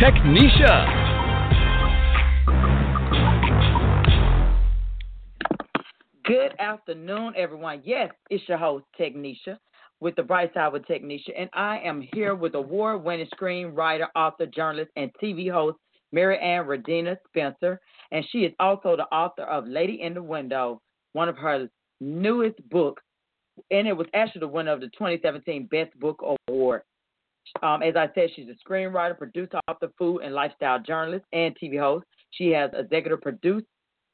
Technisha. Good afternoon, everyone. Yes, it's your host, Technisha, with the Bright Side with Technisha, and I am here with award-winning screenwriter, author, journalist, and TV host Maryann Ridini Spencer, and she is also the author of Lady in the Window, one of her newest books, and it was actually the winner of the 2017 Best Book Award. Um, as I said, she's a screenwriter, producer, author, food and lifestyle journalist, and TV host. She has executive produced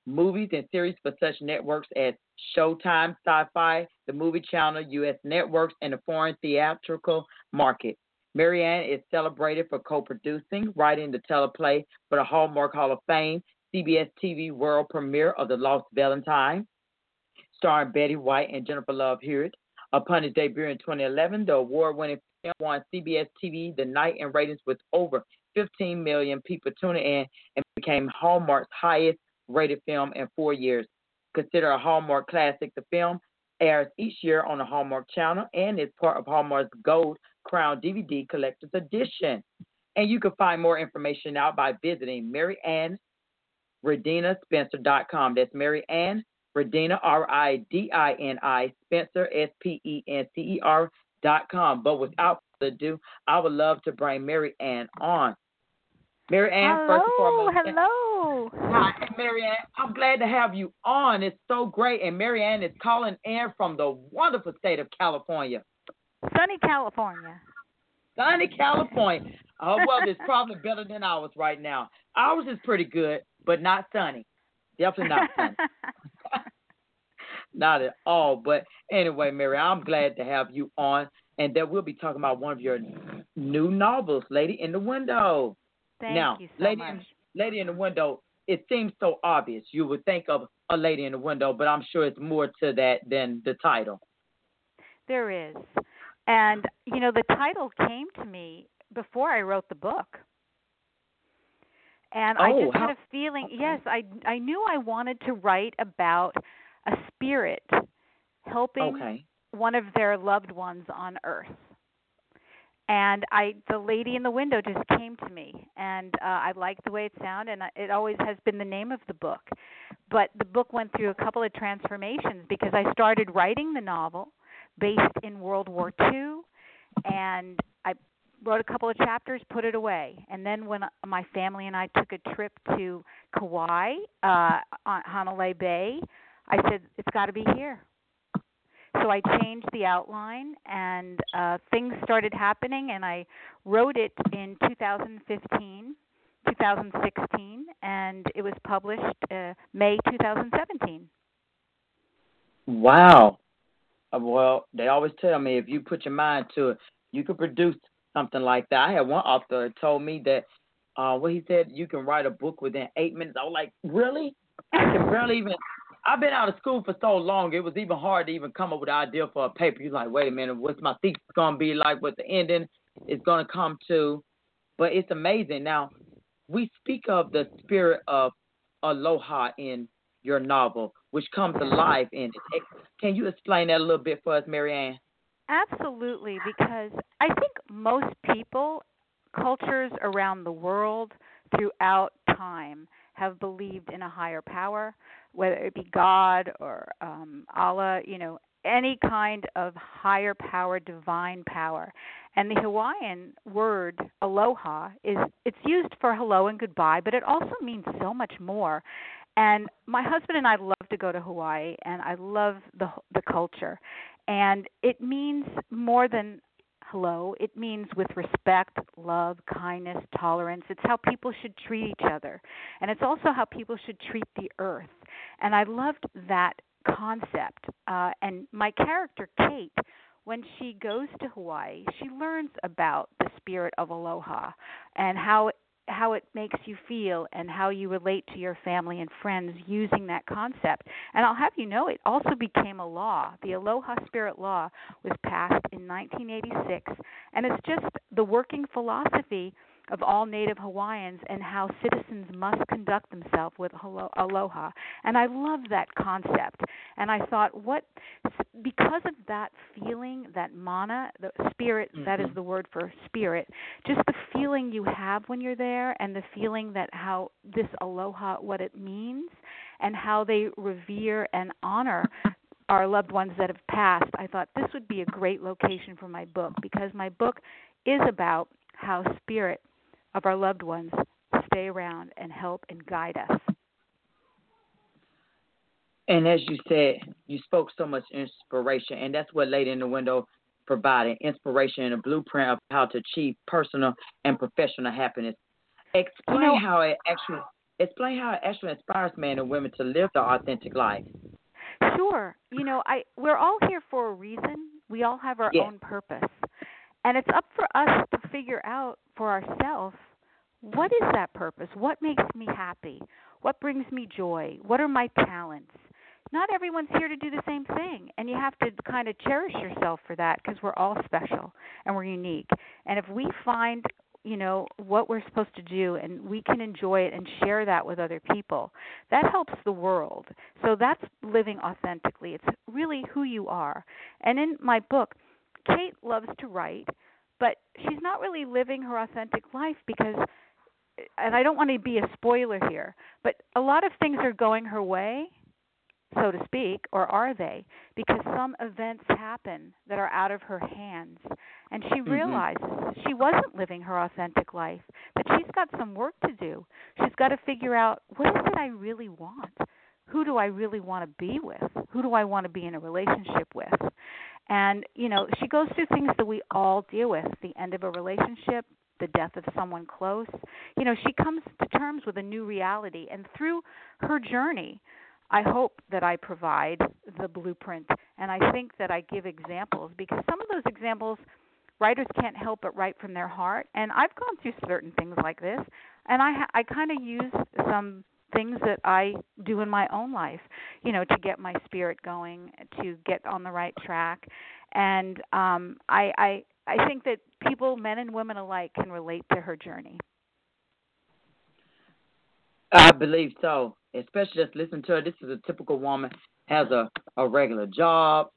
movies and series for such networks as Showtime, SyFy, the Movie Channel, U.S. networks, and the foreign theatrical market. Maryann is celebrated for co-producing, writing the teleplay for the Hallmark Hall of Fame, CBS TV world premiere of The Lost Valentine, starring Betty White and Jennifer Love Hewitt. Upon its debut in 2011, the award-winning film won CBS TV the night in ratings with over 15 million people tuning in and became Hallmark's highest rated film in four years. Considered a Hallmark classic, the film airs each year on the Hallmark Channel and is part of Hallmark's Gold Crown DVD Collector's Edition. And you can find more information out by visiting Mary Ann RadinaSpencer.com. That's Mary Ann Radina, R I D I N I, Spencer, S P E N C E R dot com. But without further ado, I would love to bring Maryann on. Maryann, hello, first and foremost. Hello. Hi, Maryann. I'm glad to have you on. It's so great. And Maryann is calling in from the wonderful state of California. Sunny California. Sunny California. Oh, well, it's probably better than ours right now. Ours is pretty good, but not sunny. Definitely not sunny. not at all. But anyway, Mary, I'm glad to have you on, and that we'll be talking about one of your new novels, Lady in the Window. Thank now, you so Lady much. in, Lady in the Window, it seems so obvious. You would think of a lady in the window, but I'm sure it's more to that than the title. There is. And, you know, the title came to me before I wrote the book. And I Oh, just how- had a feeling, okay. yes, I I knew I wanted to write about a spirit helping Okay. one of their loved ones on earth. And i the lady in the window just came to me and uh, i liked the way it sounded and it always has been the name of the book. But the book went through a couple of transformations because i started writing the novel based in world war ii and i wrote a couple of chapters put it away. And then when uh, my family and i took a trip to kauai uh on Hanalei Bay i said it's got to be here so I changed the outline, and uh, things started happening, and I wrote it in 2015, 2016, and it was published uh, May 2017. Wow. Uh, Well, they always tell me if you put your mind to it, you can produce something like that. I had one author told me that, uh, what he said, you can write a book within eight minutes. I was like, really? I can barely even. I've been out of school for so long, it was even hard to even come up with an idea for a paper. You're like, wait a minute, what's my thesis going to be like? What the ending is going to come to? But it's amazing. Now, we speak of the spirit of aloha in your novel, which comes alive in it. Can you explain that a little bit for us, Maryann? Absolutely, because I think most people, cultures around the world throughout time, have believed in a higher power, whether it be God or um, Allah, you know, any kind of higher power, divine power. And the Hawaiian word aloha is it's used for hello and goodbye, but it also means so much more. And my husband and I love to go to Hawaii, and I love the the culture and it means more than hello. It means with respect love kindness tolerance. It's how people should treat each other. And it's also how people should treat the earth. And i loved that concept. Uh and my character kate when she goes to hawaii she learns about the spirit of aloha and how how it makes you feel and how you relate to your family and friends using that concept. And I'll have you know it also became a law. The Aloha Spirit Law was passed in 1986 and it's just the working philosophy of all Native Hawaiians and how citizens must conduct themselves with aloha. And I love that concept. And I thought, what, because of that feeling, that mana, the spirit, mm-hmm. that is mm-hmm. the word for spirit, just the feeling you have when you're there and the feeling that how this aloha, what it means, and how they revere and honor our loved ones that have passed, I thought this would be a great location for my book because my book is about how spirit of our loved ones stay around and help and guide us. And as you said, you spoke so much inspiration, and that's what Lady in the Window provided inspiration and a blueprint of how to achieve personal and professional happiness. Explain you know, how it actually explain how it actually inspires men and women to live the authentic life. Sure. You know, I we're all here for a reason. We all have our yes. own purpose. And it's up for us to figure out for ourselves what is that purpose? What makes me happy? What brings me joy? What are my talents? Not everyone's here to do the same thing, and you have to kind of cherish yourself for that because we're all special and we're unique. And if we find you know what we're supposed to do and we can enjoy it and share that with other people that helps the world so that's living authentically it's really who you are and in my book Kate loves to write, but she's not really living her authentic life because and I don't want to be a spoiler here, but a lot of things are going her way, so to speak, or are they? Because some events happen that are out of her hands. And she mm-hmm. realizes she wasn't living her authentic life, that she's got some work to do. She's got to figure out what is it I really want? Who do I really want to be with? Who do I want to be in a relationship with? And, you know, she goes through things that we all deal with the end of a relationship, the death of someone close. You know, she comes to terms with a new reality. And through her journey, I hope that I provide the blueprint. And I think that I give examples because some of those examples writers can't help but write from their heart. And I've gone through certain things like this. And I, ha- I kind of use some things that I do in my own life, you know, to get my spirit going, to get on the right track. And um I I I think that people, men and women alike, can relate to her journey. I believe so. Especially just listen to her. This is a typical woman, has a, a regular job,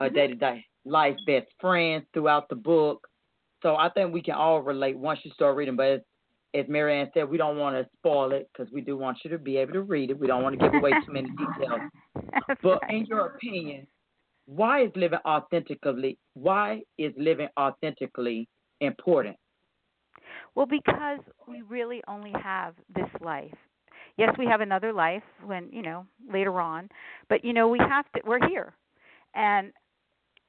a day to day life, best friends throughout the book. So I think we can all relate once you start reading. But as Maryann said, we don't want to spoil it because we do want you to be able to read it. We don't want to give away too many details. but right. in your opinion, why is living authentically why is living authentically important? Well, because we really only have this life. Yes, we have another life when, you know, later on, but you know, we have to we're here. And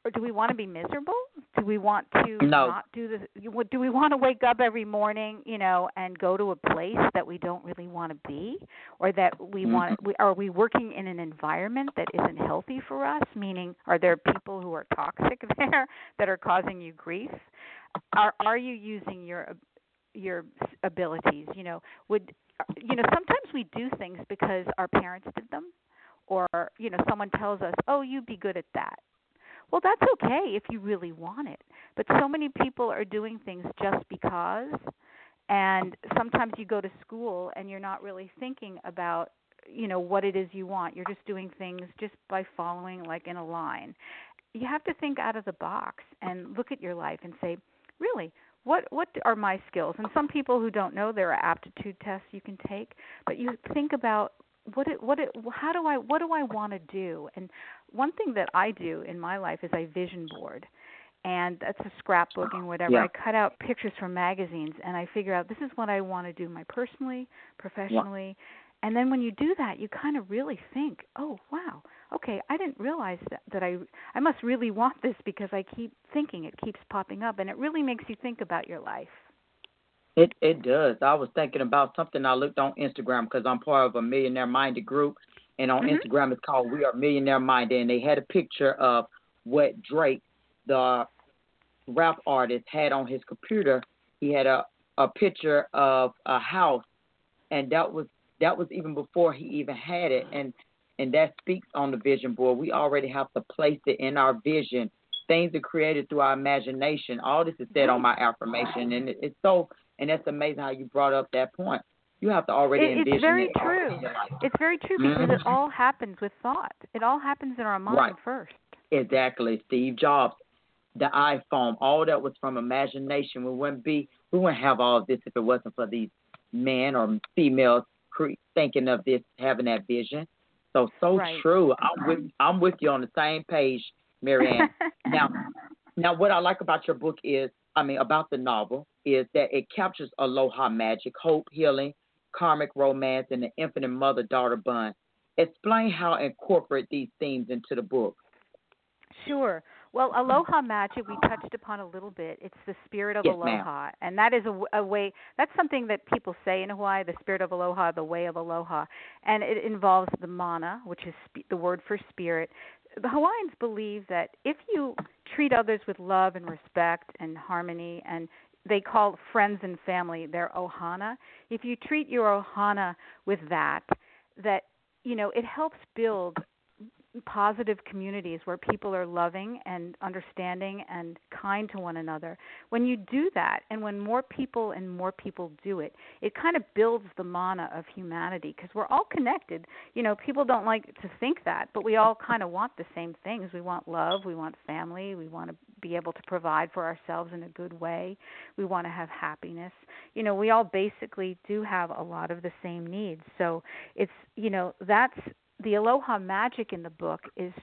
or do we want to be miserable? Do we want to no. not do the? Do we want to wake up every morning, you know, and go to a place that we don't really want to be, or that we mm-hmm. want? We, are we working in an environment that isn't healthy for us? Meaning, are there people who are toxic there that are causing you grief? Are are you using your your abilities? You know, would you know? Sometimes we do things because our parents did them, or you know, someone tells us, "Oh, you'd be good at that." Well, that's okay if you really want it. But so many people are doing things just because. And sometimes you go to school and you're not really thinking about you know what it is you want you're just doing things just by following like in a line you have to think out of the box and look at your life and say really what what are my skills and some people who don't know there are aptitude tests you can take but you think about what it what it how do I what do I want to do? And one thing that I do in my life is I vision board. And that's a scrapbooking, whatever. Yeah. I cut out pictures from magazines and I figure out this is what I want to do my personally, professionally. Yeah. And then when you do that, you kind of really think, "Oh, wow. Okay, I didn't realize that that I I must really want this because I keep thinking it keeps popping up and it really makes you think about your life." It it does. I was thinking about something I looked on Instagram because I'm part of a millionaire minded group, and on mm-hmm. Instagram it's called We Are Millionaire Minded, and they had a picture of what Drake, the rap artist, had on his computer. He had a a picture of a house, and that was that was even before he even had it, and and that speaks on the vision board. We already have to place it in our vision. Things are created through our imagination. All this is said on my affirmation, and it, it's so and that's amazing how you brought up that point. You have to already envision it, envision it's very it true. It's very true because mm-hmm. it all happens with thought. It all happens in our mind right. first. Exactly. Steve Jobs, the iPhone, all that was from imagination. We wouldn't be, we wouldn't have all of this if it wasn't for these men or females thinking of this, having that vision. So so right. true. I'm with I'm with you on the same page, Maryann. now, now what I like about your book is, I mean, about the novel is that it captures aloha magic, hope, healing, karmic romance, and the infinite mother-daughter bond. Explain how incorporate these themes into the book. Sure. Well, aloha magic we touched upon a little bit. It's the spirit of yes, aloha, ma'am. and that is a, a, way. That's something that people say in Hawaii: the spirit of aloha, the way of aloha, and it involves the mana, which is sp- the word for spirit. The Hawaiians believe that if you treat others with love and respect and harmony, and they call friends and family their ohana. If you treat your ohana with that, that you know it helps build positive communities where people are loving and understanding and kind to one another. When you do that, and when more people and more people do it, it kind of builds the mana of humanity because we're all connected. You know, people don't like to think that, but we all kind of want the same things. We want love, we want family, we want to be able to provide for ourselves in a good way, we want to have happiness. You know, we all basically do have a lot of the same needs. So it's, you know, that's the aloha magic in the book is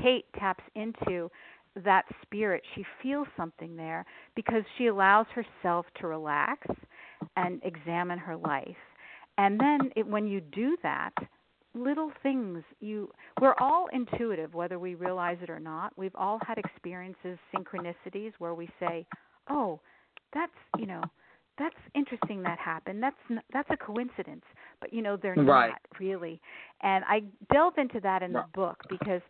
Kate taps into that spirit. She feels something there because she allows herself to relax and examine her life. And then it, when you do that, little things you we're all intuitive whether we realize it or not. We've all had experiences synchronicities where we say, "Oh, that's, you know, that's interesting that happened. That's that's a coincidence, but you know they're right. not really. And I delve into that in the book because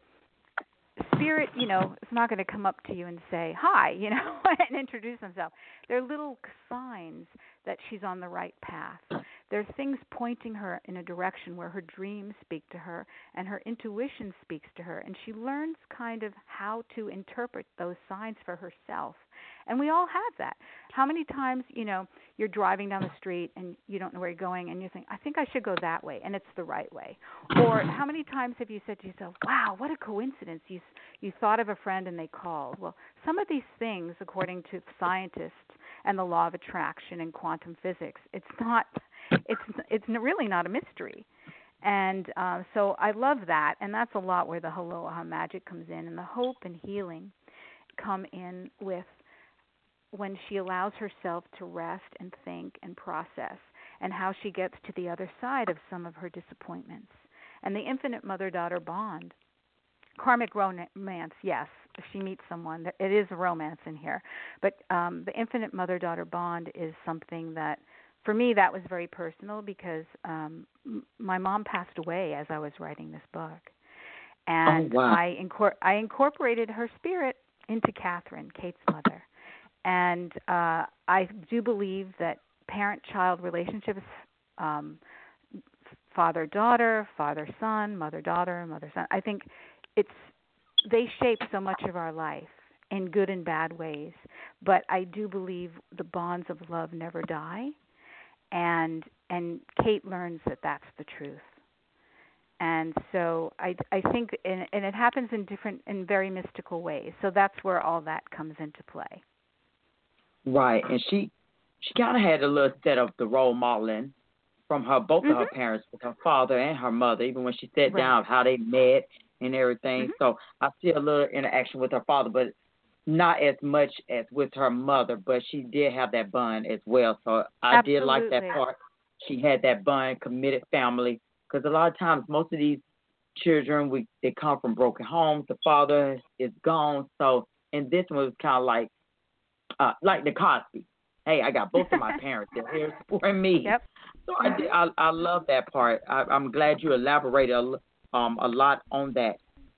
spirit, you know, is not going to come up to you and say hi, you know, and introduce themselves. They're little signs that she's on the right path. There are things pointing her in a direction where her dreams speak to her and her intuition speaks to her, and she learns kind of how to interpret those signs for herself. And we all have that. How many times, you know, you're driving down the street and you don't know where you're going and you think, I think I should go that way, and it's the right way. Or how many times have you said to yourself, Wow, what a coincidence! You you thought of a friend and they called. Well, some of these things, according to scientists and the law of attraction and quantum physics, it's not, it's it's really not a mystery. And uh, so I love that, and that's a lot where the aloha magic comes in, and the hope and healing come in with when she allows herself to rest and think and process, and how she gets to the other side of some of her disappointments. And the infinite mother daughter bond. Karmic romance, yes, If she meets someone. It is a romance in here. But um, the infinite mother daughter bond is something that, for me, that was very personal because um, my mom passed away as I was writing this book. And oh, wow. I, incor- I incorporated her spirit into Catherine, Kate's mother and uh, I do believe that parent-child relationships, um, father-daughter, father-son, mother-daughter, mother-son. I think it's they shape so much of our life in good and bad ways. But I do believe the bonds of love never die, and and Kate learns that that's the truth. And so I I think and, and it happens in different in very mystical ways. So that's where all that comes into play. Right, and she she kind of had a little set of the role modeling from her both mm-hmm. of her parents, with her father and her mother, even when she sat right. down how they met and everything. Mm-hmm. So I see a little interaction with her father, but not as much as with her mother. But she did have that bond as well. So I Absolutely. did like that part. She had that bond, committed family, because a lot of times most of these children we they come from broken homes. The father is gone, so and this one was kind of like uh, like the Cosby. Hey, I got both of my parents. They're here supporting me. Yep. So I, did, I I love that part. I, I'm glad you elaborated a, um a lot on that.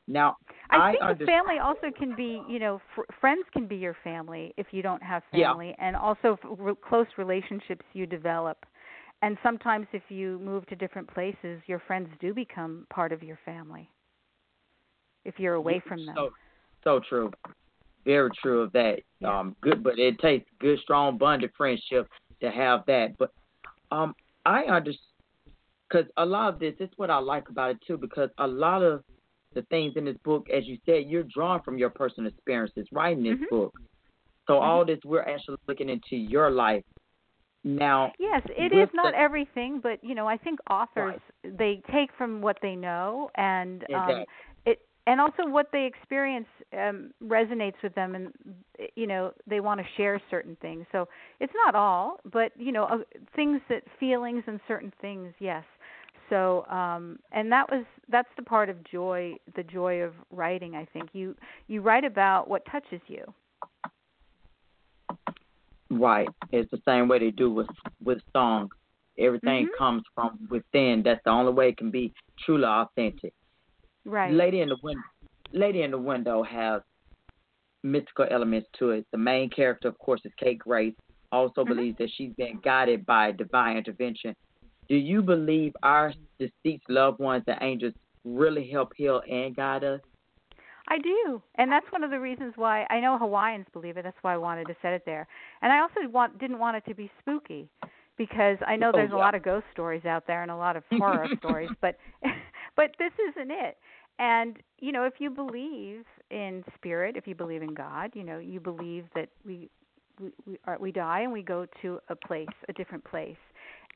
Now I, think understand. family also can be, you know, fr- friends can be your family if you don't have family, yeah. and also f- re- close relationships you develop. And sometimes, if you move to different places, your friends do become part of your family. If you're away from them. So, so true. Very true of that. Yeah. Um, good, but it takes good, strong bonded friendship to have that. But um, I understand because a lot of this, is what I like about it too, because a lot of the things in this book, as you said, you're drawn from your personal experiences writing this Mhm. book. So Mhm. all this, we're actually looking into your life. Now, Yes, it is not the- everything, but you know, I think authors they take from what they know and um Exactly. it and also what they experience um resonates with them and you know, they want to share certain things. So, it's not all, but you know, uh, things that feelings and certain things, yes. So, um and that was that's the part of joy, the joy of writing, I think. You you write about what touches you. Right. It's the same way they do with with songs. Everything Mhm. comes from within. That's the only way it can be truly authentic. Right. Lady in the window. Lady in the window has mystical elements to it. The main character, of course, is Kate Grace. Also Mhm. believes that she's been guided by divine intervention. Do you believe our deceased loved ones, the angels, really help heal and guide us? I do, and that's one of the reasons why I know Hawaiians believe it. That's why I wanted to set it there. And I also want didn't want it to be spooky because I know Oh, there's a lot of ghost stories out there and a lot of horror stories, but but this isn't it. And you know, if you believe in spirit, if you believe in God, you know, you believe that we we we, are, we die and we go to a place, a different place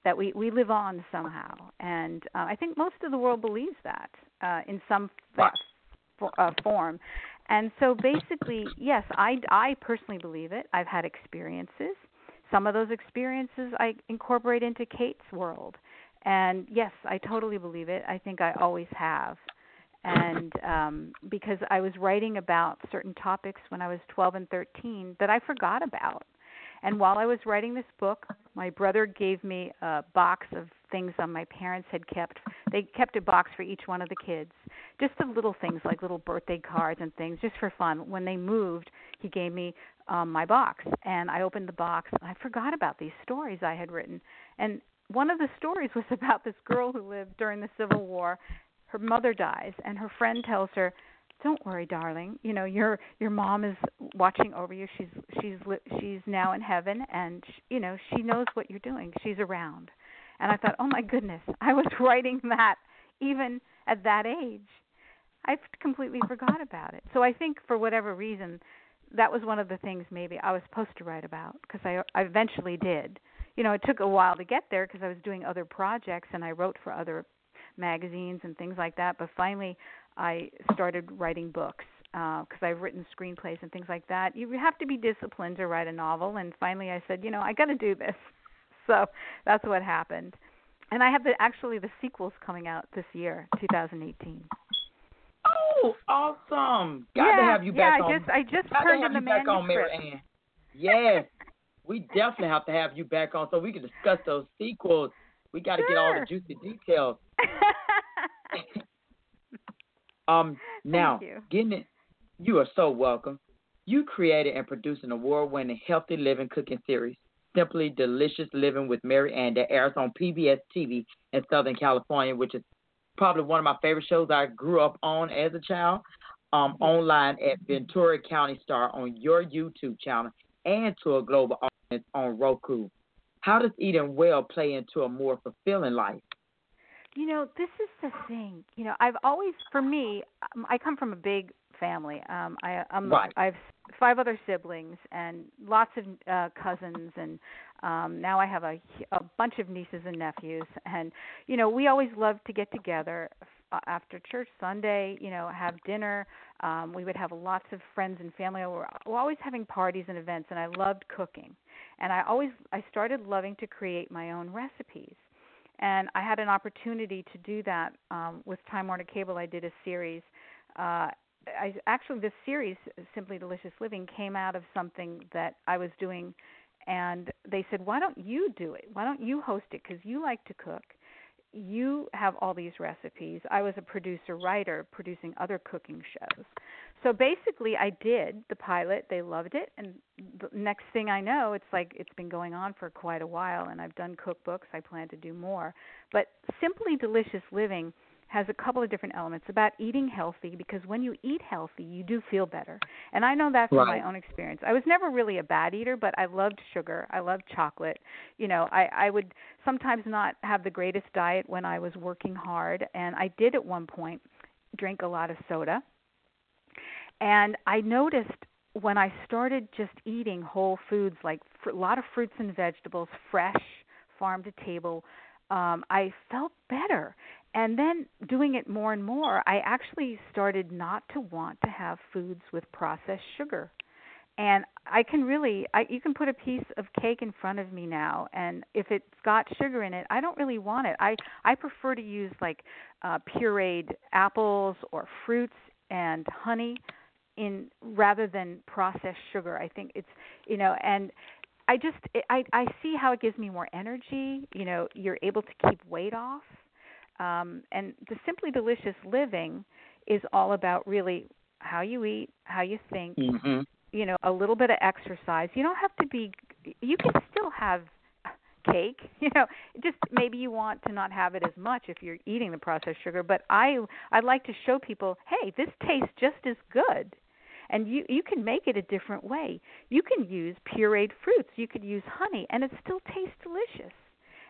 that we we live on somehow. And uh, I think most of the world believes that uh, in some fa- Right. fo- uh, form. And so basically, yes, I, I personally believe it. I've had experiences. Some of those experiences I incorporate into Kate's world. And yes, I totally believe it. I think I always have. And um, because I was writing about certain topics when I was 12 and 13 that I forgot about. And while I was writing this book, my brother gave me a box of things that my parents had kept. They kept a box for each one of the kids, just of little things like little birthday cards and things, just for fun. When they moved, he gave me um, my box, and I opened the box, and I forgot about these stories I had written. And one of the stories was about this girl who lived during the Civil War. Her mother dies, and her friend tells her, don't worry darling. You know your your mom is watching over you. She's she's she's now in heaven and sh you know she knows what you're doing. She's around. And i thought oh my goodness. I was writing that even at that age. I completely forgot about it. So i think for whatever reason that was one of the things maybe i was supposed to write about because i i eventually did. You know it took a while to get there because i was doing other projects and i wrote for other magazines and things like that but finally I started writing books because uh, I've written screenplays and things like that. You have to be disciplined to write a novel, and finally I said, you know, I got to do this. So that's what happened. And I have the actually the sequels coming out this year, 2018. Oh, awesome! Got yeah, to have you back yeah, on. I just I just got to turned have in you the back on, manuscript. Maryann. Yes, we definitely have to have you back on so we can discuss those sequels. We got to get all the juicy details. Um, now, you. getting it, you are so welcome. You created and produced an award-winning healthy living cooking series, Simply Delicious Living with Maryann, that airs on PBS TV in Southern California, which is probably one of my favorite shows I grew up on as a child. Um, online at Ventura County Star on your YouTube channel and to a global audience on Roku. How does eating well play into a more fulfilling life? You know, this is the thing. You know, I've always, for me, um, I come from a big family. Um, I, I'm, Right. I have five other siblings and lots of uh, cousins, and um, now I have a, a bunch of nieces and nephews. And you know, we always loved to get together uh, after church Sunday. You know, have dinner. Um, we would have lots of friends and family. We're, we're always having parties and events, and I loved cooking. And I always, I started loving to create my own recipes and I had an opportunity to do that um, with Time Warner Cable. I did a series. Uh, I actually this series, Simply Delicious Living, came out of something that I was doing, and they said, "Why don't you do it? Why don't you host it? Because you like to cook." You have all these recipes. I was a producer writer producing other cooking shows. So basically, I did the pilot. They loved it, and the next thing I know, it's like it's been going on for quite a while, and I've done cookbooks. I plan to do more. But Simply Delicious Living has a couple of different elements about eating healthy because when you eat healthy, you do feel better. And I know that from right. my own experience. I was never really a bad eater, but I loved sugar. I loved chocolate. You know, I I would sometimes not have the greatest diet when I was working hard, and I did at one point drink a lot of soda. And I noticed when I started just eating whole foods like fr- a lot of fruits and vegetables, fresh, farm to table, um, I felt better and then doing it more and more, I actually started not to want to have foods with processed sugar. And I can really, I, you can put a piece of cake in front of me now, and if it's got sugar in it, I don't really want it. I I prefer to use like uh, pureed apples or fruits and honey in rather than processed sugar. I think it's you know, and I just I I see how it gives me more energy. You know, you're able to keep weight off um, and the Simply Delicious living is all about really how you eat, how you think, mm-hmm. you know, a little bit of exercise. You don't have to be, you can still have cake you know just maybe you want to not have it as much if you're eating the processed sugar but i i like to show people hey this tastes just as good and you you can make it a different way you can use pureed fruits you could use honey and it still tastes delicious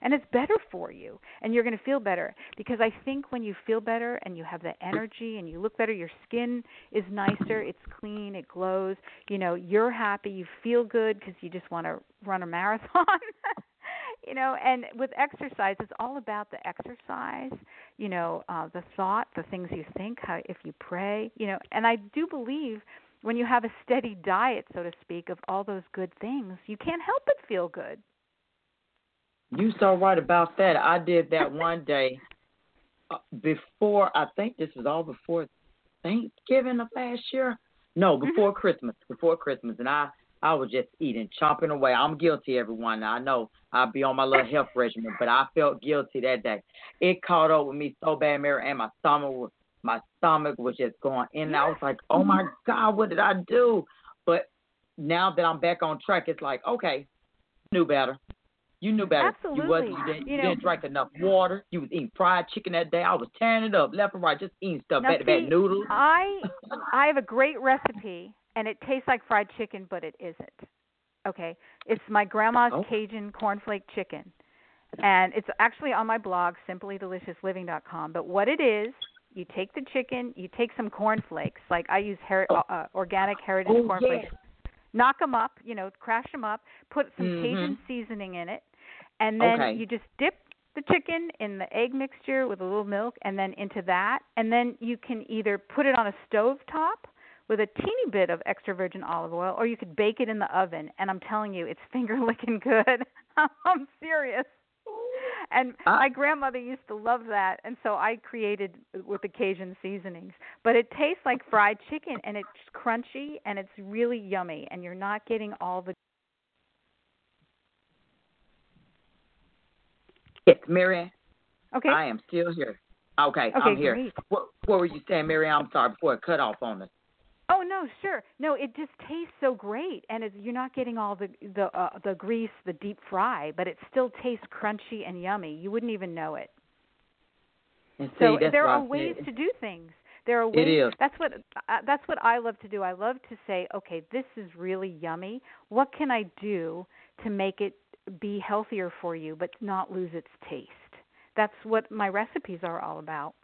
and it's better for you and you're going to feel better because i think when you feel better and you have the energy and you look better your skin is nicer it's clean it glows you know you're happy you feel good because you just want to run a marathon you know and with exercise it's all about the exercise you know uh the thought the things you think how if you pray you know and i do believe when you have a steady diet so to speak of all those good things you can't help but feel good you so right about that. I did that one day uh, before. I think this was all before Thanksgiving of last year. No, mm-hmm. before mm-hmm. Christmas. Before Christmas, and I I was just eating, chomping away. I'm guilty, everyone. I know I'll be on my little health regimen, but I felt guilty that day. It caught up with me so bad, Mary, and my stomach was my stomach was just going in. And I was like, oh my God, what did I do? But now that I'm back on track, it's like, okay, knew better. You knew better. Absolutely. You wasn't. You didn't, you, you didn't drink enough water. You was eating fried chicken that day. I was tearing it up left and right, just eating stuff. Now, back to back noodles. I I have a great recipe, and it tastes like fried chicken, but it isn't. Okay, it's my grandma's oh. Cajun cornflake chicken, and it's actually on my blog, simplydeliciousLiving.com. But what it is, you take the chicken, you take some cornflakes, like I use her- oh. uh, organic heritage oh, cornflakes. Yeah knock them up, you know, crash them up, put some mm-hmm. Cajun seasoning in it, and then okay. you just dip the chicken in the egg mixture with a little milk and then into that and then you can either put it on a stove top with a teeny bit of extra virgin olive oil or you could bake it in the oven and I'm telling you it's finger licking good. I'm serious. And uh, my grandmother used to love that, and so I created with the Cajun seasonings. But it tastes like fried chicken, and it's crunchy, and it's really yummy, and you're not getting all the. Yes, Maryann. Okay. I am still here. Okay, okay I'm here. What, what were you saying, Maryann? I'm sorry before it cut off on us. Oh no, sure. No, it just tastes so great, and it's, you're not getting all the the uh, the grease, the deep fry, but it still tastes crunchy and yummy. You wouldn't even know it. And so there are ways to do things. There are ways. It is. That's what uh, that's what I love to do. I love to say, okay, this is really yummy. What can I do to make it be healthier for you, but not lose its taste? That's what my recipes are all about.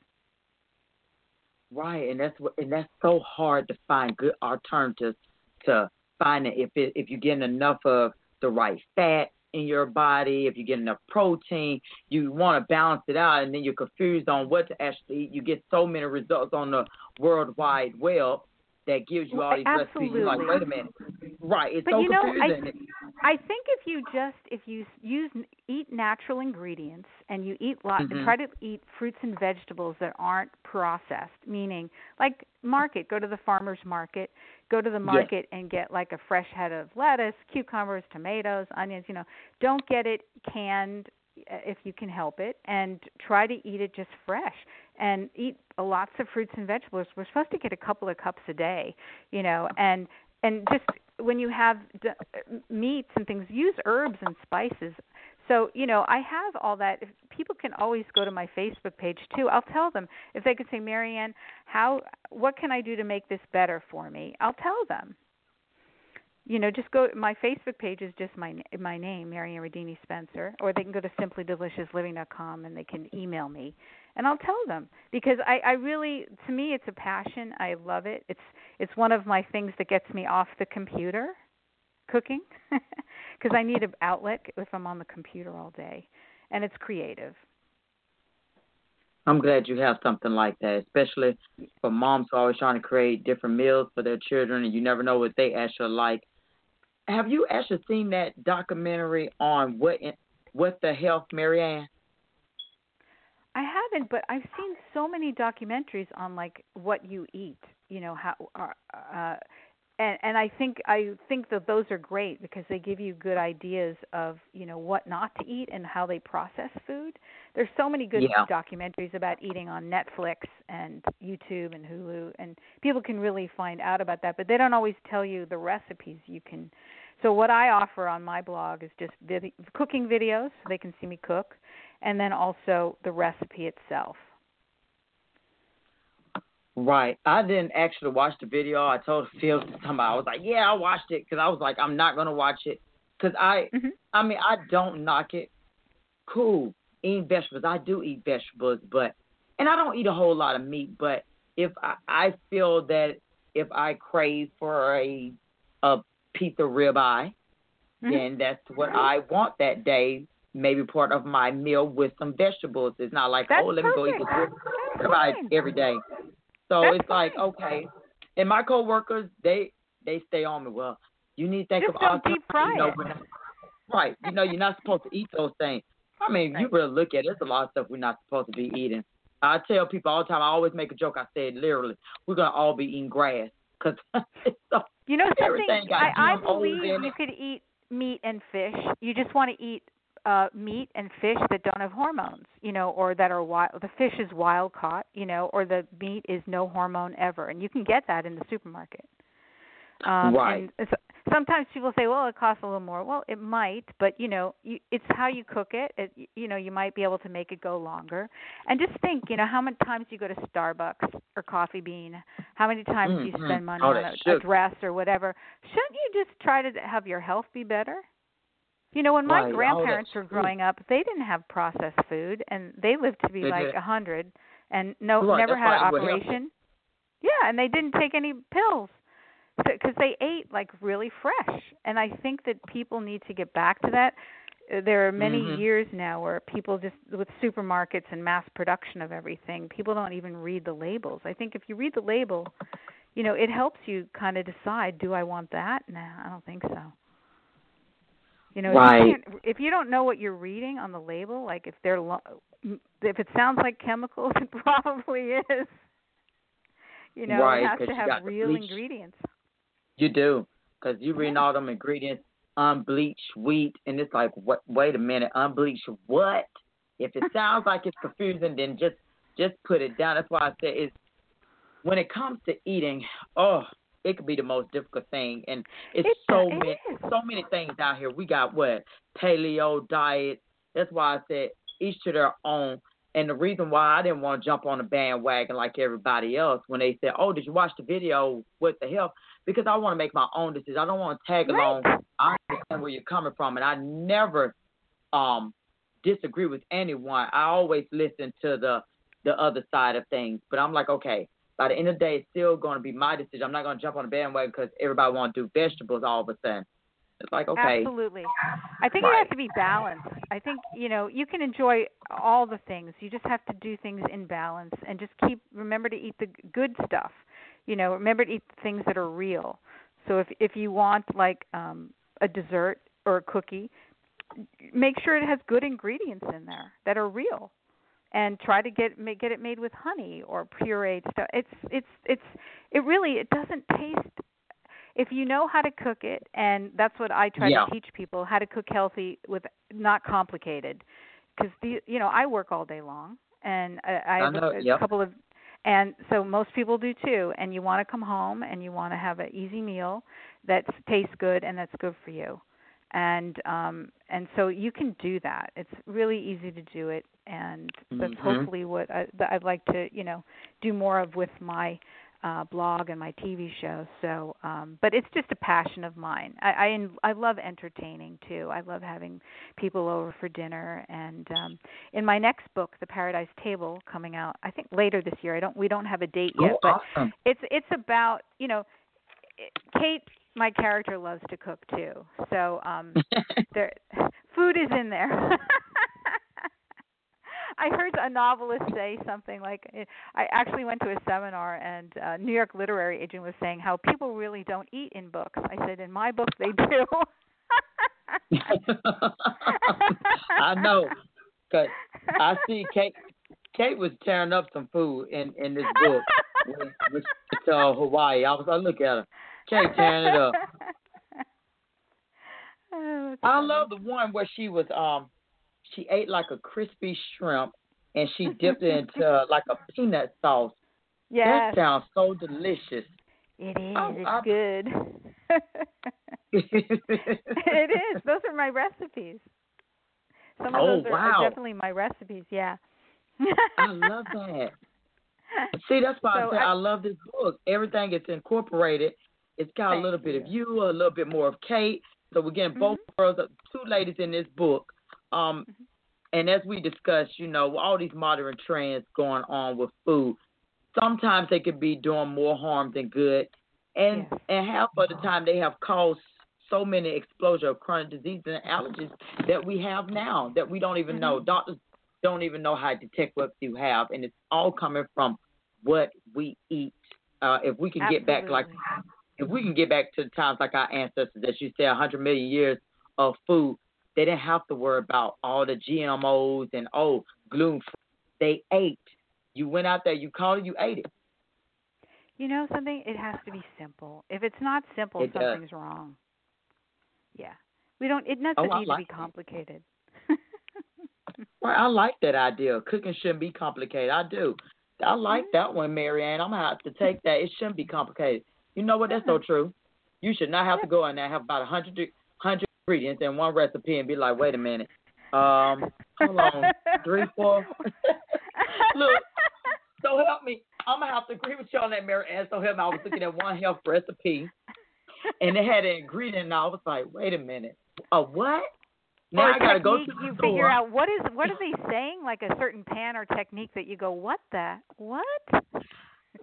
Right, and that's what, and that's so hard to find good alternatives to find it if it, if you're getting enough of the right fat in your body, if you're getting enough protein, you want to balance it out, and then you're confused on what to actually eat. You get so many results on the World Wide Web that gives you all these Absolutely. recipes. You're like, wait a minute, right? It's but so you know, confusing. I, I think if you just if you use eat natural ingredients and you eat lot mm-hmm. try to eat fruits and vegetables that aren't processed, meaning like market, go to the farmers market, go to the market yes. and get like a fresh head of lettuce, cucumbers, tomatoes, onions. You know, don't get it canned if you can help it and try to eat it just fresh and eat lots of fruits and vegetables. We're supposed to get a couple of cups a day you know and and just when you have d- meats and things use herbs and spices. So you know i have all that. If people can always go to my facebook page too. I'll tell them if they could say marianne how what can i do to make this better for me? I'll tell them. You know, just go. My Facebook page is just my my name, Maryann Ridini Spencer, or they can go to simplydeliciousliving.com and they can email me, and I'll tell them because I I really to me it's a passion. I love it. It's it's one of my things that gets me off the computer, cooking, because I need an outlet if I'm on the computer all day, and it's creative. I'm glad you have something like that, especially for moms who are always trying to create different meals for their children, and you never know what they actually like have you actually seen that documentary on what what the health, Maryann? I haven't, but I've seen so many documentaries on like what you eat. You know how, uh, uh, and and I think I think that those are great because they give you good ideas of you know what not to eat and how they process food. There's so many good yeah. documentaries about eating on Netflix and YouTube and Hulu, and people can really find out about that. But they don't always tell you the recipes you can. So what I offer on my blog is just vid- cooking videos, so they can see me cook, and then also the recipe itself. Right. I didn't actually watch the video. I told Phil to somebody. I was like, "Yeah, I watched it," because I was like, "I'm not gonna watch it," because I, mm-hmm. I mean, I don't knock it. Cool, eating vegetables. I do eat vegetables, but and I don't eat a whole lot of meat. But if I, I feel that if I crave for a a of ribeye, mm-hmm. then that's what I want that day. Maybe part of my meal with some vegetables. It's not like, that's oh, let perfect. me go eat the ribeye every day. So That's it's like okay, and my coworkers they they stay on me. Well, you need to think Just of all deep fry you know, not- right. You know, you're not supposed to eat those things. I mean, you Right. really look at it, there's a lot of stuff we're not supposed to be eating. I tell people all the time. I always make a joke. I said literally, we're gonna all be eating grass because You know something? I, I believe you it. could eat meat and fish. You just want to eat uh meat and fish that don't have hormones, you know, or that are wild. The fish is wild caught, you know, or the meat is no hormone ever, and you can get that in the supermarket. Um, Right. And it's, sometimes people say, "Well, it costs a little more." Well, it might, but you know, you, it's how you cook it. it. You know, you might be able to make it go longer. And just think, you know, how many times you go to Starbucks or Coffee Bean, how many times you Mhm. spend money Oh, on a, a dress or whatever. Shouldn't you just try to have your health be better? You know, when my Right, grandparents were food. growing up, they didn't have processed food, and they lived to be They like a hundred, and no, Right, never that's had an why they were healthy. operation. Yeah, and they didn't take any pills because they ate like really fresh. And I think that people need to get back to that. Uh, There are many Mhm. years now where people just with supermarkets and mass production of everything, people don't even read the labels. I think if you read the label, you know, it helps you kind of decide, do I want that? Nah, I don't think so. You know, if Right. you can't, if you don't know what you're reading on the label, like if they're lo- if it sounds like chemicals, it probably is. You know, Right, it has 'cause to have real ingredients. You do, because you reading all them ingredients, unbleached wheat, and it's like, what? Wait a minute, unbleached what? If it sounds like it's confusing, then just just put it down. That's why I say it's when it comes to eating, oh, it could be the most difficult thing, and it's It- so it many is. so many things out here. We got what paleo diet. That's why I said each to their own. And the reason why I didn't want to jump on the bandwagon like everybody else when they said, "Oh, did you watch the video What the Health?" Because I want to make my own decision. I don't want to tag along. Right. I understand where you're coming from, and I never um disagree with anyone. I always listen to the the other side of things. But I'm like, okay, by the end of the day, it's still going to be my decision. I'm not going to jump on the bandwagon because everybody want to do vegetables all of a sudden. It's like, okay, Absolutely. I think it Right. has to be balanced. I think, you know, you can enjoy all the things. You just have to do things in balance and just keep remember to eat the good stuff. You know, remember to eat the things that are real. So if if you want like um a dessert or a cookie, make sure it has good ingredients in there that are real. And try to get ma- get it made with honey or pureed stuff. It's it's it's it really it doesn't taste if you know how to cook it and that's what I try Yeah. to teach people how to cook healthy with not complicated. because the you know I work all day long, and I, I have know, a, yep. couple of, and so most people do too. And you want to come home and you want to have an easy meal that tastes good and that's good for you, and um and so you can do that. It's really easy to do it, and that's Mhm. hopefully what I, that I'd like to you know do more of with my uh blog and my TV show. So um but it's just a passion of mine. I I I love entertaining too. I love having people over for dinner and um in my next book, The Paradise Table coming out I think later this year. I don't we don't have a date yet, oh, but awesome. it's it's about, you know, it, Kate my character loves to cook too. So um there food is in there. I heard a novelist say something like I actually went to a seminar and a New York literary agent was saying how people really don't eat in books. I said in my book they do. I know, cause I see Kate. Kate was tearing up some food in in this book when, when she to uh, Hawaii. I was I look at her, Kate tearing it up. Oh, I funny. love the one where she was um she ate like a crispy shrimp and she dipped it into uh, like a peanut sauce. Yes, That sounds so delicious. it is. Oh, it's I- good. it is. Those are my recipes. Some of Oh, those are, are definitely my recipes. Yeah. I love that. See, that's why So I say I- I, love this book. Everything is incorporated. It's got a little bit of you. a little bit more of Kate. So we're getting both Mm-hmm. of two ladies in this book. Um, Mhm. and as we discussed, you know, all these modern trends going on with food, sometimes they could be doing more harm than good. And Yes. and half of the time they have caused so many explosion of chronic diseases and allergies that we have now that we don't even know. Mhm. Doctors don't even know how to detect what you have, and it's all coming from what we eat. Uh, if we can get back, like if we can get back to the times like our ancestors, that you say, 100 million years of food, they didn't have to worry about all the GMOs and oh gluten. They ate. You went out there, you caught it, you ate it. You know something? It has to be simple. If it's not simple, It does. something's wrong. Yeah. We don't it oh, doesn't Oh, need like to be complicated. Well, I like that idea. Cooking shouldn't be complicated. I do. I like mm-hmm. that one, Maryann. I'm gonna have to take that. It shouldn't be complicated. You know what? That's so true. You should not have to go in there and have about a hundred hundred ingredients in one recipe and be like, wait a minute. Um, hold on, three, four. Look, so help me. I'm gonna have to agree with you on that, Maryann. So help me. I was looking at one health recipe and it had an ingredient, and I was like, wait a minute, a what? Now or I gotta go to the you store. figure out what is what are they saying like a certain pan or technique that you go what the what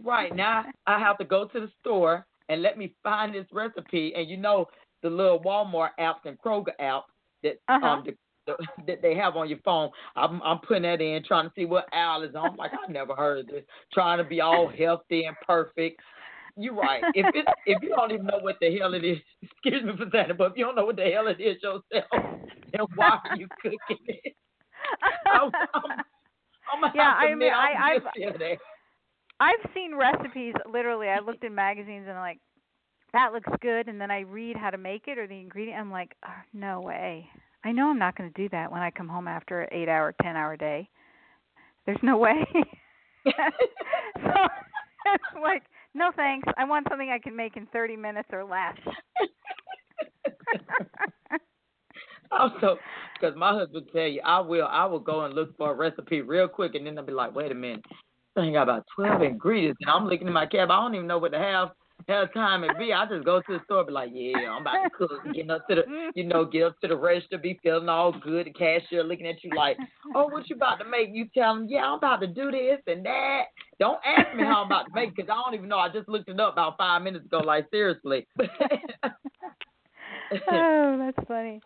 Right now, I have to go to the store and let me find this recipe. And you know the little Walmart apps and Kroger apps that Uh-huh. um the, the, that they have on your phone. I'm I'm putting that in, trying to see what aisle is on. I'm like, I've never heard of this. Trying to be all healthy and perfect. You're right. If it if you don't even know what the hell it is, excuse me for saying it, but if you don't know what the hell it is yourself, then why are you cooking it? I'm, I'm, I'm Yeah, I mean, I- I've- guilty of that. I've seen recipes literally I looked in magazines and I'm like that looks good and then I read how to make it or the ingredient I'm like oh, no way. I know I'm not going to do that when I come home after an 8 hour 10 hour day. There's no way. so it's like no thanks. I want something I can make in 30 minutes or less. Also, because my husband tell you, I will, I will go and look for a recipe real quick, and then I'll be like, wait a minute, thing got about twelve ingredients, and I'm looking in my cab. I don't even know what the hell hell time it be. I just go to the store, be like, yeah, I'm about to cook, getting up to the, you know, get up to the register, be feeling all good. The cashier looking at you like, oh, what you about to make? You tell them, yeah, I'm about to do this and that. Don't ask me how I'm about to make, because I don't even know. I just looked it up about five minutes ago. Like seriously. oh, that's funny.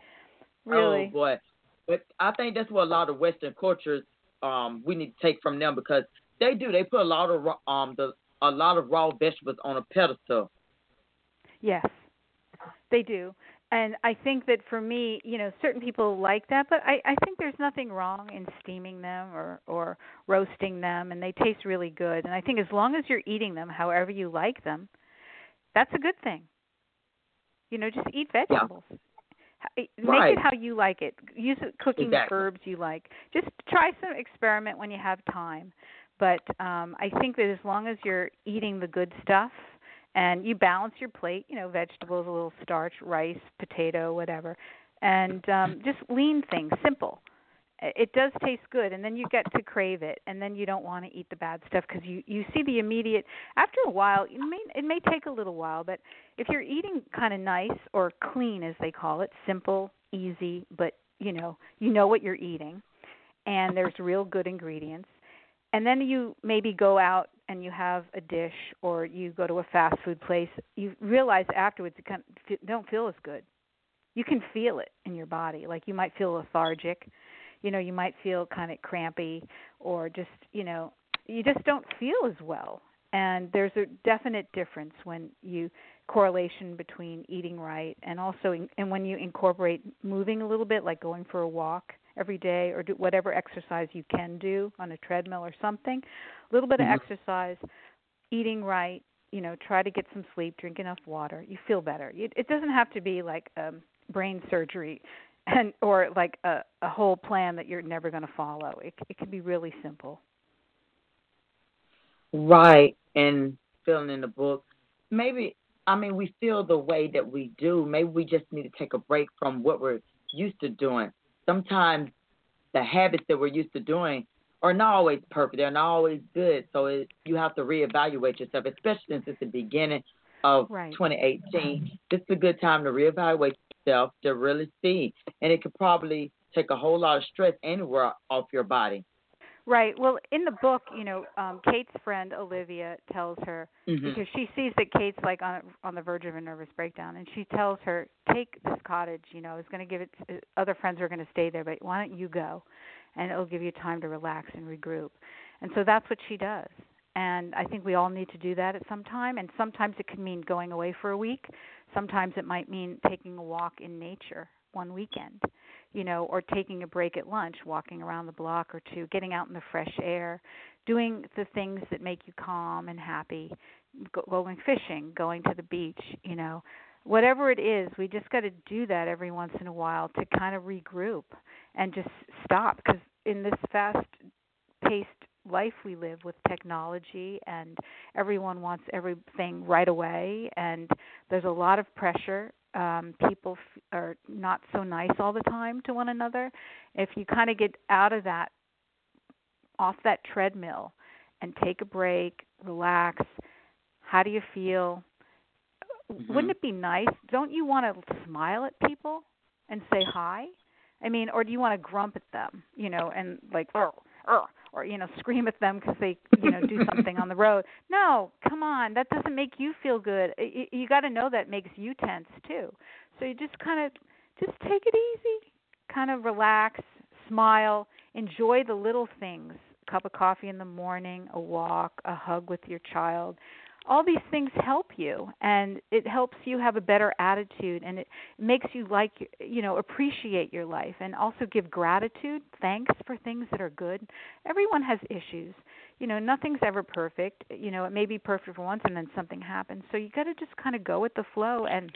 Really. Oh boy, but I think that's what a lot of Western cultures um we need to take from them because they do. They put a lot of um the a lot of raw vegetables on a pedestal. Yes, they do. And I think that for me, you know, certain people like that, but I, I think there's nothing wrong in steaming them or, or roasting them, and they taste really good. And I think as long as you're eating them however you like them, that's a good thing. You know, just eat vegetables. Eh, make right. it how you like it. Use cooking exactly. herbs you like. Just try some experiment when you have time. But um I think that as long as you're eating the good stuff and you balance your plate, you know, vegetables, a little starch, rice, potato, whatever, and um just lean things, simple. It does taste good and then you get to crave it and then you don't want to eat the bad stuff because you you see the immediate after a while it may it may take a little while but if you're eating kind of nice or clean as they call it simple easy but you know you know what you're eating and there's real good ingredients and then you maybe go out and you have a dish or you go to a fast food place you realize afterwards it kind of don't feel as good. You can feel it in your body. Like you might feel lethargic. You know you might feel kind of crampy or just you know you just don't feel as well. And there's a definite difference when you correlation between eating right and also in, and when you incorporate moving a little bit like going for a walk every day or do whatever exercise you can do on a treadmill or something a little bit mm-hmm. of exercise eating right you know try to get some sleep drink enough water you feel better it, it doesn't have to be like um brain surgery and or like a a whole plan that you're never going to follow. It it can be really simple. Right, and filling in the book, maybe I mean we feel the way that we do. Maybe we just need to take a break from what we're used to doing. Sometimes the habits that we're used to doing are not always perfect. They're not always good. So it, you have to reevaluate yourself, especially since it's the beginning of right. 2018. This is a good time to reevaluate yourself to really see, and it could probably take a whole lot of stress anywhere off your body. Right. Well, in the book, you know, um Kate's friend Olivia tells her mm-hmm. because she sees that Kate's like on on the verge of a nervous breakdown, and she tells her, "Take this cottage. You know, is going to give it. To, other friends are going to stay there, but why don't you go? And it'll give you time to relax and regroup." And so that's what she does. And I think we all need to do that at some time. And sometimes it can mean going away for a week. Sometimes it might mean taking a walk in nature one weekend, you know, or taking a break at lunch, walking around the block or two, getting out in the fresh air, doing the things that make you calm and happy, going fishing, going to the beach, you know. Whatever it is, we just got to do that every once in a while to kind of regroup and just stop because in this fast paced life we live with technology and everyone wants everything right away and there's a lot of pressure um people f- are not so nice all the time to one another if you kind of get out of that off that treadmill and take a break relax how do you feel? Mm-hmm. wouldn't it be nice? Don't you want to smile at people and say hi? I mean or do you want to grump at them you know and like oh oh or you know scream at them because they you know do something on the road. No come on that doesn't make you feel good. You, you got to know that makes you tense too. So you just kind of just take it easy kind of relax smile enjoy the little things. A cup of coffee in the morning a walk a hug with your child all these things help you and it helps you have a better attitude and it makes you like you know appreciate your life and also give gratitude thanks for things that are good. Everyone has issues. You know nothing's ever perfect. You know it may be perfect for once and then something happens. So you got to just kind of go with the flow and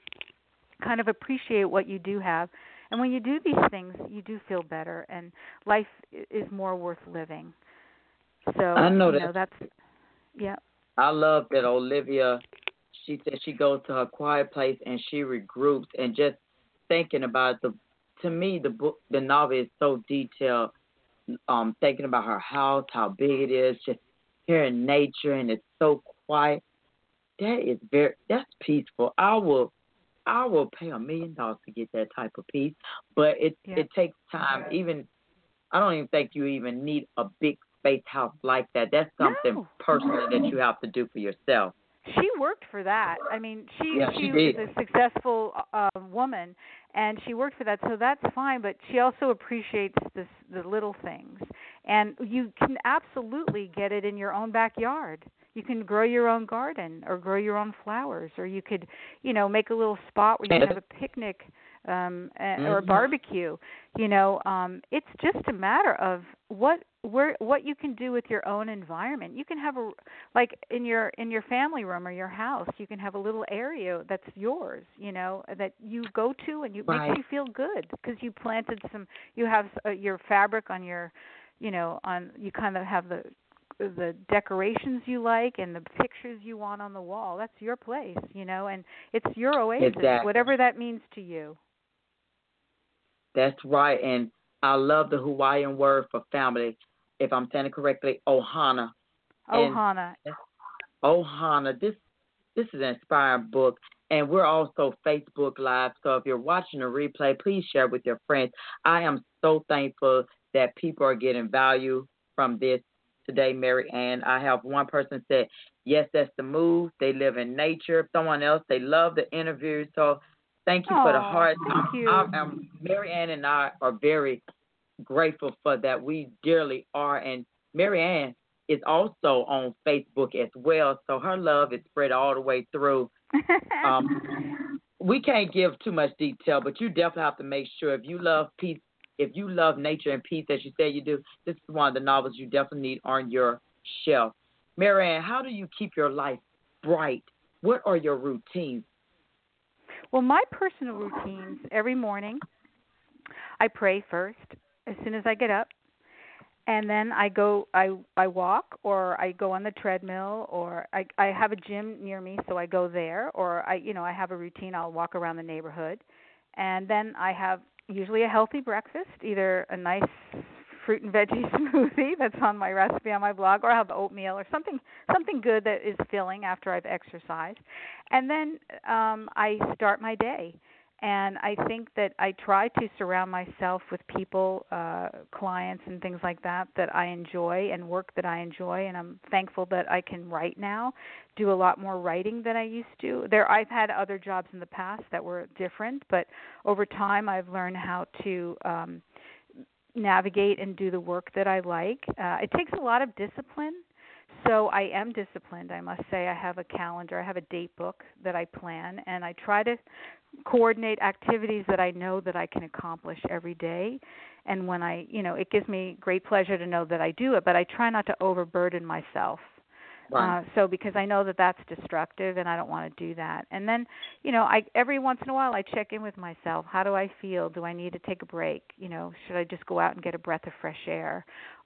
kind of appreciate what you do have. And when you do these things you do feel better and life is more worth living. So I know, you know that's yeah I love that Olivia. She said she goes to her quiet place and she regroups and just thinking about the. To me, the book, the novel is so detailed. Um, thinking about her house, how big it is, just hearing nature, and it's so quiet. That is very. That's peaceful. I will. I will pay a million dollars to get that type of peace, but it yeah. it takes time. Even I don't even think you even need a big space house like that. That's something no. personal that you have to do for yourself. She worked for that. I mean, she yeah, she, she was a successful uh, woman, and she worked for that. So that's fine. But she also appreciates this the little things, and you can absolutely get it in your own backyard. You can grow your own garden or grow your own flowers, or you could, you know, make a little spot where you can have a picnic um mm-hmm. or barbecue you know um it's just a matter of what where what you can do with your own environment you can have a like in your in your family room or your house you can have a little area that's yours you know that you go to and you right. makes you feel good because you planted some you have uh, your fabric on your you know on you kind of have the the decorations you like and the pictures you want on the wall. That's your place, you know, and it's your oasis, exactly. whatever that means to you. That's right, and I love the Hawaiian word for family. If I'm saying it correctly, ohana. Ohana. And ohana. This this is an inspiring book, and we're also Facebook Live. So if you're watching a replay, please share with your friends. I am so thankful that people are getting value from this today, Maryann. I have one person said, yes, that's the move. They live in nature. Someone else, they love the interview. So thank you Aww, for the heart. Thank you. I, I, Maryann and I are very grateful for that. We dearly are. And Maryann is also on Facebook as well. So her love is spread all the way through. um, we can't give too much detail, but you definitely have to make sure if you love peace if you love nature and peace as you say you do, this is one of the novels you definitely need on your shelf. Maryann, how do you keep your life bright? What are your routines? Well, my personal routines every morning, I pray first as soon as I get up, and then I go I I walk or I go on the treadmill or I I have a gym near me so I go there or I you know I have a routine I'll walk around the neighborhood and then I have usually a healthy breakfast, either a nice fruit and veggie smoothie that's on my recipe on my blog or I'll have oatmeal or something something good that is filling after I've exercised. And then um I start my day and I think that I try to surround myself with people, uh, clients, and things like that that I enjoy and work that I enjoy. And I'm thankful that I can write now, do a lot more writing than I used to. There, I've had other jobs in the past that were different, but over time, I've learned how to. Um, navigate and do the work that I like. Uh, it takes a lot of discipline. So I am disciplined, I must say. I have a calendar, I have a date book that I plan, and I try to coordinate activities that I know that I can accomplish every day. And when I, you know, it gives me great pleasure to know that I do it, but I try not to overburden myself. Uh, so because I know that that's destructive and I don't want to do that. And then, you know, I every once in a while I check in with myself. How do I feel? Do I need to take a break? You know, should I just go out and get a breath of fresh air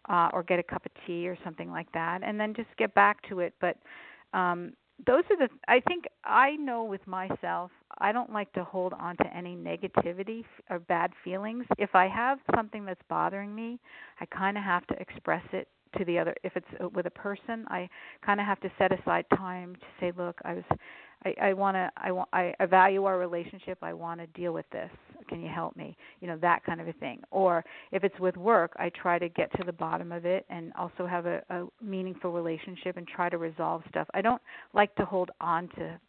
uh or get a cup of tea or something like that and then just get back to it. But um those are the i think i know with myself i don't like to hold on to any negativity or bad feelings if i have something that's bothering me i kind of have to express it to the other if it's uh, with a person i kind of have to set aside time to say look i was I, I want to I want I, value our relationship. I want to deal with this. Can you help me? You know that kind of a thing. Or if it's with work, I try to get to the bottom of it and also have a, a meaningful relationship and try to resolve stuff. I don't like to hold on to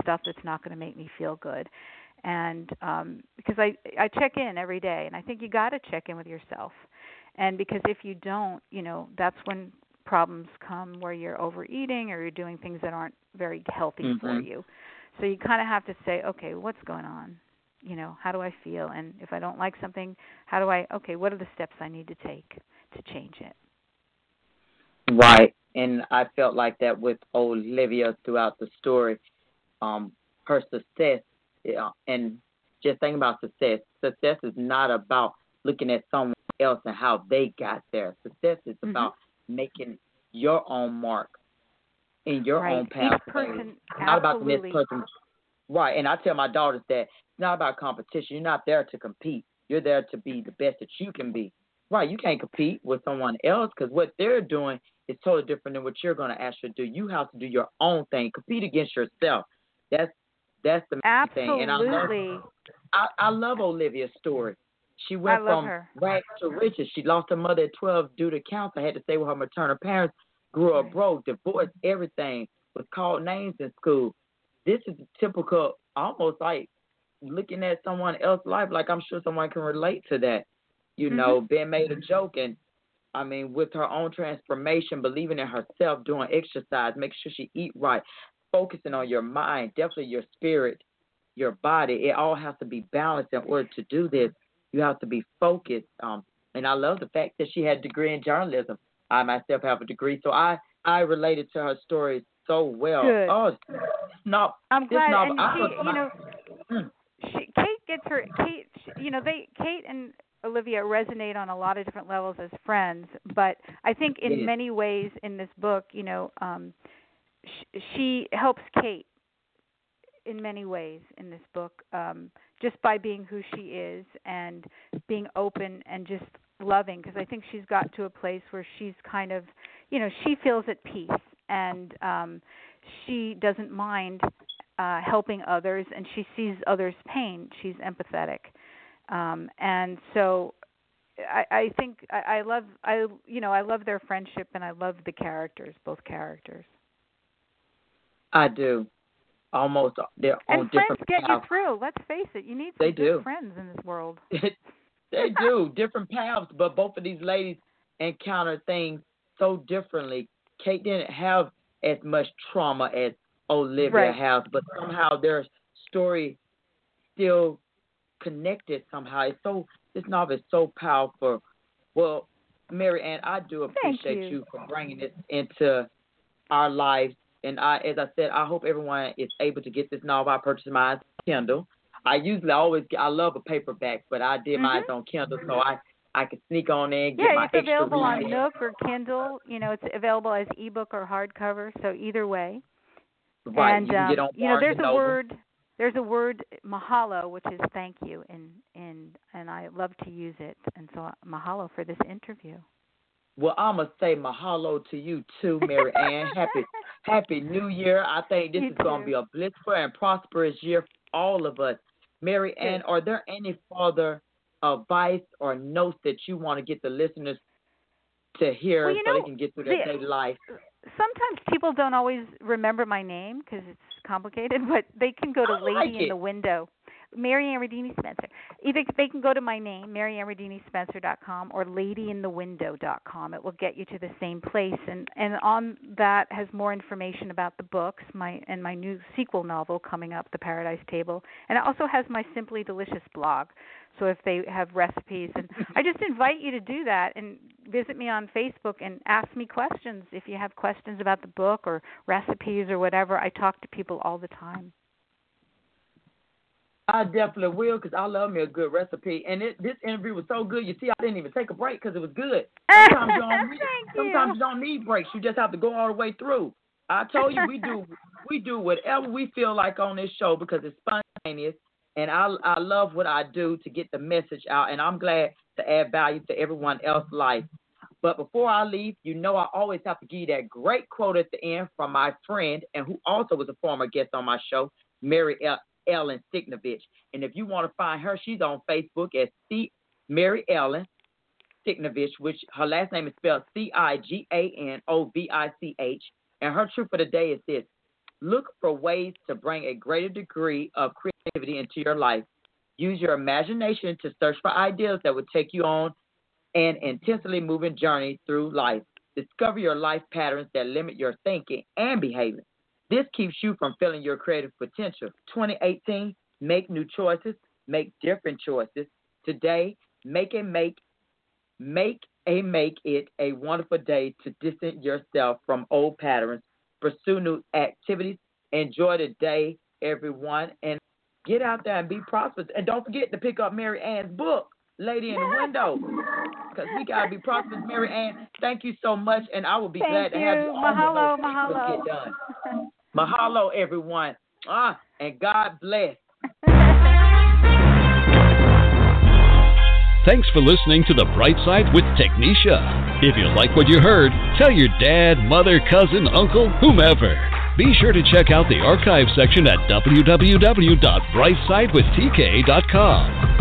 stuff that's not going to make me feel good. And um because I I check in every day and I think you got to check in with yourself. And because if you don't, you know, that's when problems come where you're overeating or you're doing things that aren't very healthy mm-hmm. for you. So you kind of have to say, okay, what's going on? You know, how do I feel? And if I don't like something, how do I? Okay, what are the steps I need to take to change it? Right, and I felt like that with Olivia throughout the story. Um, her success, yeah, and just thinking about success. Success is not about looking at someone else and how they got there. Success is mm-hmm. about making your own mark in your right. own path. Person, not about the next person. Right, and I tell my daughters that it's not about competition. You're not there to compete. You're there to be the best that you can be. Right, you can't compete with someone else because what they're doing is totally different than what you're going to actually do. You have to do your own thing. Compete against yourself. That's that's the main thing. And I love, I, I love Olivia's story. She went from her. rags to riches. She lost her mother at 12 due to cancer, had to stay with her maternal parents, grew up broke, divorced, everything, was called names in school. This is typical, almost like looking at someone else's life, like I'm sure someone can relate to that. You mm-hmm. know, being made a joke and I mean, with her own transformation, believing in herself, doing exercise, make sure she eat right, focusing on your mind, definitely your spirit, your body. It all has to be balanced in order to do this. You have to be focused. Um, and I love the fact that she had a degree in journalism. I myself have a degree, so I I related to her story so well. Good. Oh, no, I'm glad. novel, and she, you know, mm. she, Kate gets her. Kate, you know, they Kate and Olivia resonate on a lot of different levels as friends, but I think in yes. many ways in this book, you know, um, sh- she helps Kate in many ways in this book, um, just by being who she is and being open and just loving. Because I think she's got to a place where she's kind of, you know, she feels at peace and um, she doesn't mind uh, helping others, and she sees others' pain. She's empathetic, um, and so I, I think I, I love I you know I love their friendship and I love the characters, both characters. I do. Almost they're and on friends different get paths. you through. Let's face it, you need some They good do. friends in this world. they do different paths, but both of these ladies encounter things so differently. Kate didn't have as much trauma as Olivia Right. has, but somehow their story still connected somehow. It's so this novel is so powerful. Well, Maryann, I do appreciate you. for bringing this into our lives. And I, as I said, I hope everyone is able to get this novel. I purchased mine on Kindle. I usually always get, I love a paperback, but I did mine Mhm. on Kindle, so I I could sneak on in, get Yeah, my it's available on. Nook or Kindle. You know, it's available as ebook or hardcover. So either way. Right, and you um, you know, there's a word. There's a word mahalo, which is thank you, and and and I love to use it. And so mahalo for this interview. Well, I'm gonna say mahalo to you too, Maryann. Happy Happy New Year. I think this You is gonna be a blissful and prosperous year for all of us. Mary Good. Ann, are there any further advice or notes that you want to get the listeners to hear Well, so know, they can get through their the- daily life? Sometimes people don't always remember my name because it's complicated, but they can go to Lady in the Window, Maryann Ridini Spencer. Either they can go to my name, MaryannRidiniSpencer.com, or LadyInTheWindow.com. It will get you to the same place, and and on that has more information about the books, my and my new sequel novel coming up, The Paradise Table, and it also has my Simply Delicious blog. So if they have recipes, and I just invite you to do that and visit me on Facebook and ask me questions if you have questions about the book or recipes or whatever. I talk to people all the time. I definitely will because I love me a good recipe. And it, this interview was so good. You see, I didn't even take a break because it was good. Sometimes you don't need, sometimes you. you don't need breaks. You just have to go all the way through. I told you we do we do whatever we feel like on this show because it's spontaneous. And I I love what I do to get the message out. And I'm glad to add value to everyone else's life. But before I leave, you know I always have to give you that great quote at the end from my friend and who also was a former guest on my show, Mary El- Ellen Ciganovich. And if you want to find her, she's on Facebook as C Mary Ellen Ciganovich, which her last name is spelled C I G A N O V I C H. And her truth for the day is this look for ways to bring a greater degree of creativity into your life. Use your imagination to search for ideas that would take you on an intensely moving journey through life. Discover your life patterns that limit your thinking and behavior. This keeps you from feeling your creative potential. 2018, make new choices, make different choices. Today, make a make make a make it a wonderful day to distance yourself from old patterns. Pursue new activities. Enjoy the day, everyone, and get out there and be prosperous. And don't forget to pick up Maryann's book, Lady in the Window, because we gotta be prosperous. Maryann, thank you so much, and I will be Thank glad to have you. you on Mahalo, mahalo. get done. Mahalo, everyone. Ah, and God bless. Thanks for listening to The Bright Side with Technisha. If you like what you heard, tell your dad, mother, cousin, uncle, whomever. Be sure to check out the archive section at www.brightsidewithtk.com.